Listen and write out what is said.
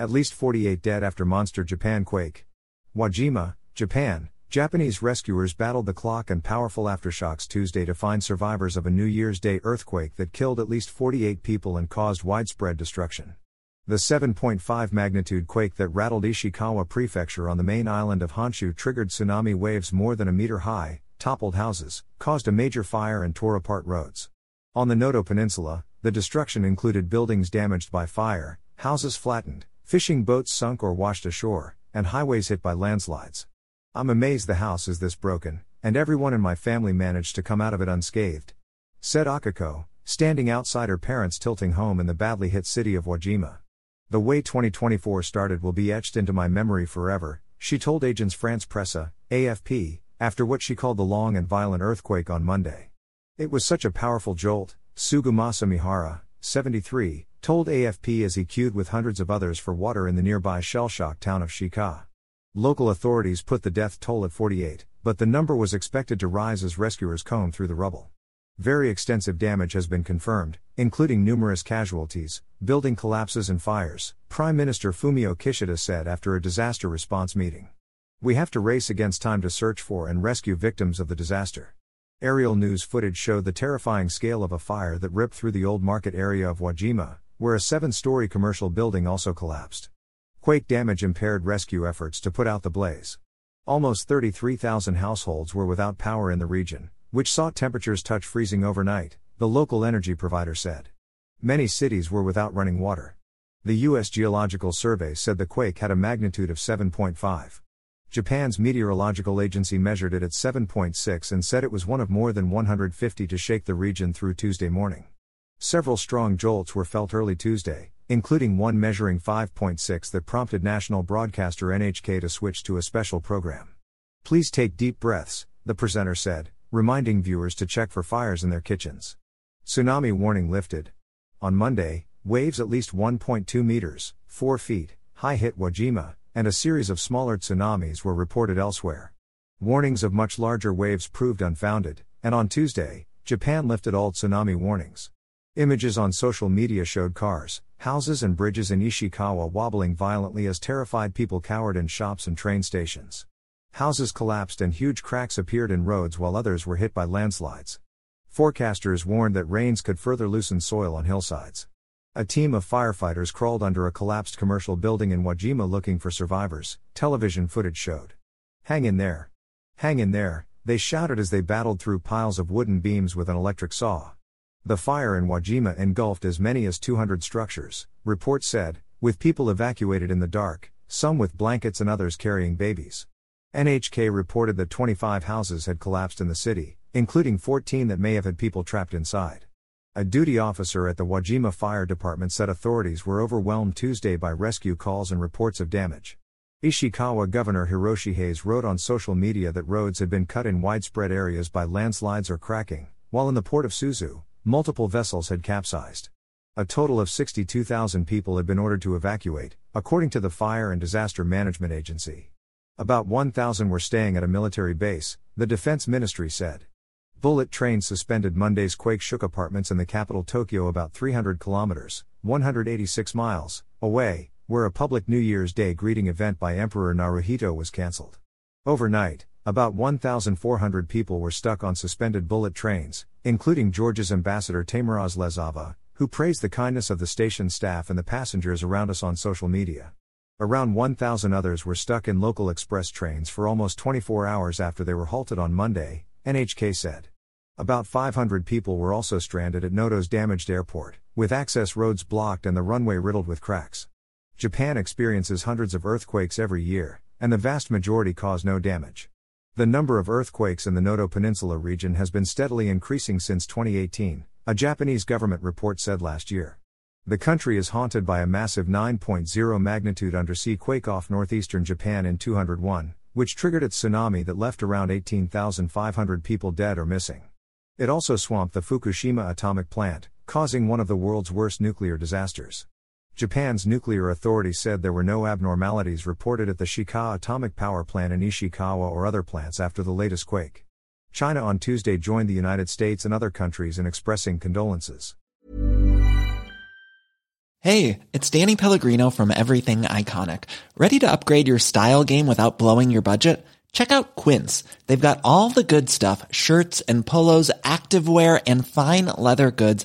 At least 48 dead after monster Japan quake. Wajima, Japan. Japanese rescuers battled the clock and powerful aftershocks Tuesday to find survivors of a New Year's Day earthquake that killed at least 48 people and caused widespread destruction. The 7.5 magnitude quake that rattled Ishikawa Prefecture on the main island of Honshu triggered tsunami waves more than a meter high, toppled houses, caused a major fire, and tore apart roads. On the Noto Peninsula, the destruction included buildings damaged by fire, houses flattened, fishing boats sunk or washed ashore, and highways hit by landslides. I'm amazed the house is this broken, and everyone in my family managed to come out of it unscathed. Said Akiko, standing outside her parents' tilting home in the badly hit city of Wajima. The way 2024 started will be etched into my memory forever, she told Agence France-Presse, AFP, after what she called the long and violent earthquake on Monday. It was such a powerful jolt, Tsugumasa Mihara, 73, told AFP as he queued with hundreds of others for water in the nearby shell shock town of Shika. Local authorities put the death toll at 48, but the number was expected to rise as rescuers combed through the rubble. Very extensive damage has been confirmed, including numerous casualties, building collapses, and fires, Prime Minister Fumio Kishida said after a disaster response meeting. We have to race against time to search for and rescue victims of the disaster. Aerial news footage showed the terrifying scale of a fire that ripped through the old market area of Wajima, where a seven story commercial building also collapsed. Quake damage impaired rescue efforts to put out the blaze. Almost 33,000 households were without power in the region, which saw temperatures touch freezing overnight, the local energy provider said. Many cities were without running water. The U.S. Geological Survey said the quake had a magnitude of 7.5. Japan's meteorological agency measured it at 7.6 and said it was one of more than 150 to shake the region through Tuesday morning. Several strong jolts were felt early Tuesday, including one measuring 5.6 that prompted national broadcaster NHK to switch to a special program. Please take deep breaths, the presenter said, reminding viewers to check for fires in their kitchens. Tsunami warning lifted. On Monday, waves at least 1.2 meters, 4 feet, high hit Wajima, and a series of smaller tsunamis were reported elsewhere. Warnings of much larger waves proved unfounded, and on Tuesday, Japan lifted all tsunami warnings. Images on social media showed cars, houses, and bridges in Ishikawa wobbling violently as terrified people cowered in shops and train stations. Houses collapsed and huge cracks appeared in roads while others were hit by landslides. Forecasters warned that rains could further loosen soil on hillsides. A team of firefighters crawled under a collapsed commercial building in Wajima looking for survivors, television footage showed. Hang in there. Hang in there, they shouted as they battled through piles of wooden beams with an electric saw. The fire in Wajima engulfed as many as 200 structures, reports said, with people evacuated in the dark, some with blankets and others carrying babies. NHK reported that 25 houses had collapsed in the city, including 14 that may have had people trapped inside. A duty officer at the Wajima Fire Department said authorities were overwhelmed Tuesday by rescue calls and reports of damage. Ishikawa Governor Hiroshi Hase wrote on social media that roads had been cut in widespread areas by landslides or cracking, while in the port of Suzu, multiple vessels had capsized. A total of 62,000 people had been ordered to evacuate, according to the Fire and Disaster Management Agency. About 1,000 were staying at a military base, the Defense Ministry said. Bullet trains suspended Monday's quake shook apartments in the capital Tokyo about 300 kilometers, 186 miles, away, where a public New Year's Day greeting event by Emperor Naruhito was cancelled. Overnight, about 1,400 people were stuck on suspended bullet trains, including Georgia's ambassador Teimuraz Lezava, who praised the kindness of the station staff and the passengers around us on social media. Around 1,000 others were stuck in local express trains for almost 24 hours after they were halted on Monday, NHK said. About 500 people were also stranded at Noto's damaged airport, with access roads blocked and the runway riddled with cracks. Japan experiences hundreds of earthquakes every year, and the vast majority cause no damage. The number of earthquakes in the Noto Peninsula region has been steadily increasing since 2018, a Japanese government report said last year. The country is haunted by a massive 9.0 magnitude undersea quake off northeastern Japan in 201, which triggered its tsunami that left around 18,500 people dead or missing. It also swamped the Fukushima atomic plant, causing one of the world's worst nuclear disasters. Japan's nuclear authority said there were no abnormalities reported at the Shika atomic power plant in Ishikawa or other plants after the latest quake. China on Tuesday joined the United States and other countries in expressing condolences. Hey, it's Danny Pellegrino from Everything Iconic. Ready to upgrade your style game without blowing your budget? Check out Quince. They've got all the good stuff shirts and polos, activewear, and fine leather goods,